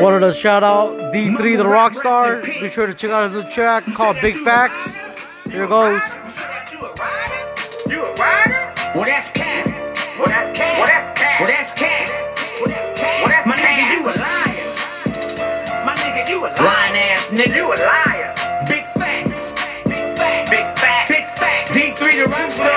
Wanted to shout out D3 the Rocstar. Be sure to check out his new track called Big Facts. Here goes. You a rider? Well, that's cat. Well, that's cat. Well, that's cat. Well, that's cat. Well, that's cat. Well, that's My nigga, you a liar. My nigga, you a lying ass nigga. You a liar. Big facts. Big facts. Big facts. Big facts. D3 the Rocstar.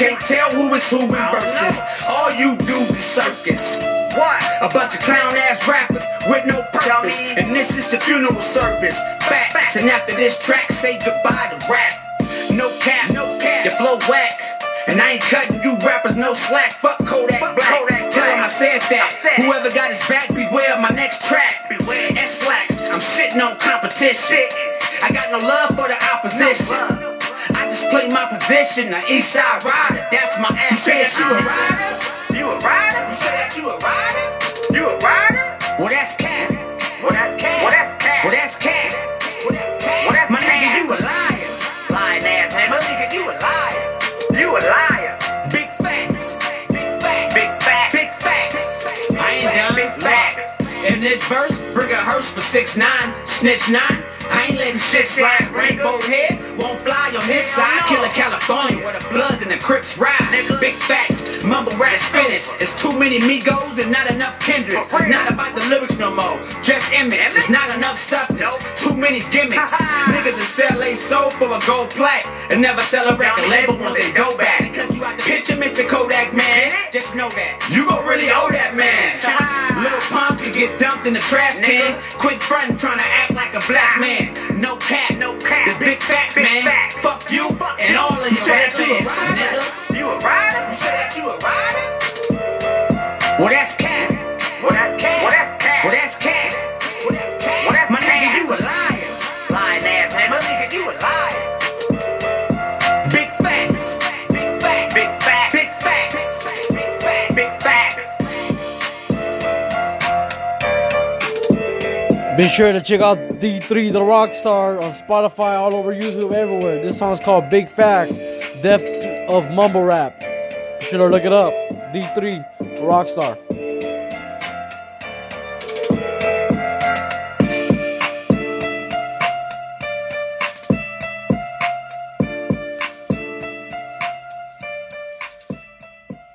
Can't tell who is who in verses. All you do is circus. What? A bunch of clown ass rappers with no purpose. And this is the funeral service. Facts. And after this track, say goodbye to rap. No cap, no cap. Your flow whack. And I ain't cutting you rappers no slack. Fuck Kodak Black. Tell him I said that. Whoever got his back, beware of my next track. Beware. S slacks. I'm sitting on competition. I got no love for the opposition. I just play my position. The East Side Rider. That's my ambition. You a rider? You a rider? You say that you a rider? You a rider? Well, that's cat. Well, that's cat. Well, that's cat. Well, that's cat. Well, that's cat. Well, that's My nigga, you a liar. Lying ass nigga. My nigga, you a liar. You a liar. Big facts. Big facts. Big facts. Big facts. I ain't done. Big facts. In this verse, bring a hearse for six nine, snitch nine. I ain't letting shit slide. Rainbow head won't fly on his side. Killer California where the Bloods and the Crips ride. Big facts, mumble rap's finished. It's too many Migos and not enough Kendricks. Not about the lyrics no more, just image. It's not enough substance, too many gimmicks. Niggas that sell they soul for a gold plaque and never sell a record label once they go back. Cut you out the Picture Mr. Kodak man, just know that you gon' really owe that man. Little punk could get dumped in the trash can. Quit frontin' trying to act like a black man. No cap, no cap. It's big facts, man. Fuck you and all of your rap fans, nigga. You a rider? You say that you a rider? Well, that's cap. Well, that's cap. Well, that's cap. Well, that's cap. Well, that's cap. Well, that's My nigga, you a liar. Lying ass nigga. My nigga, you a liar. Be sure to check out D3 the Rocstar on Spotify, all over YouTube, everywhere. This song is called Big Facts, Death of Mumble Rap. Sure to look it up. D3 the Rocstar.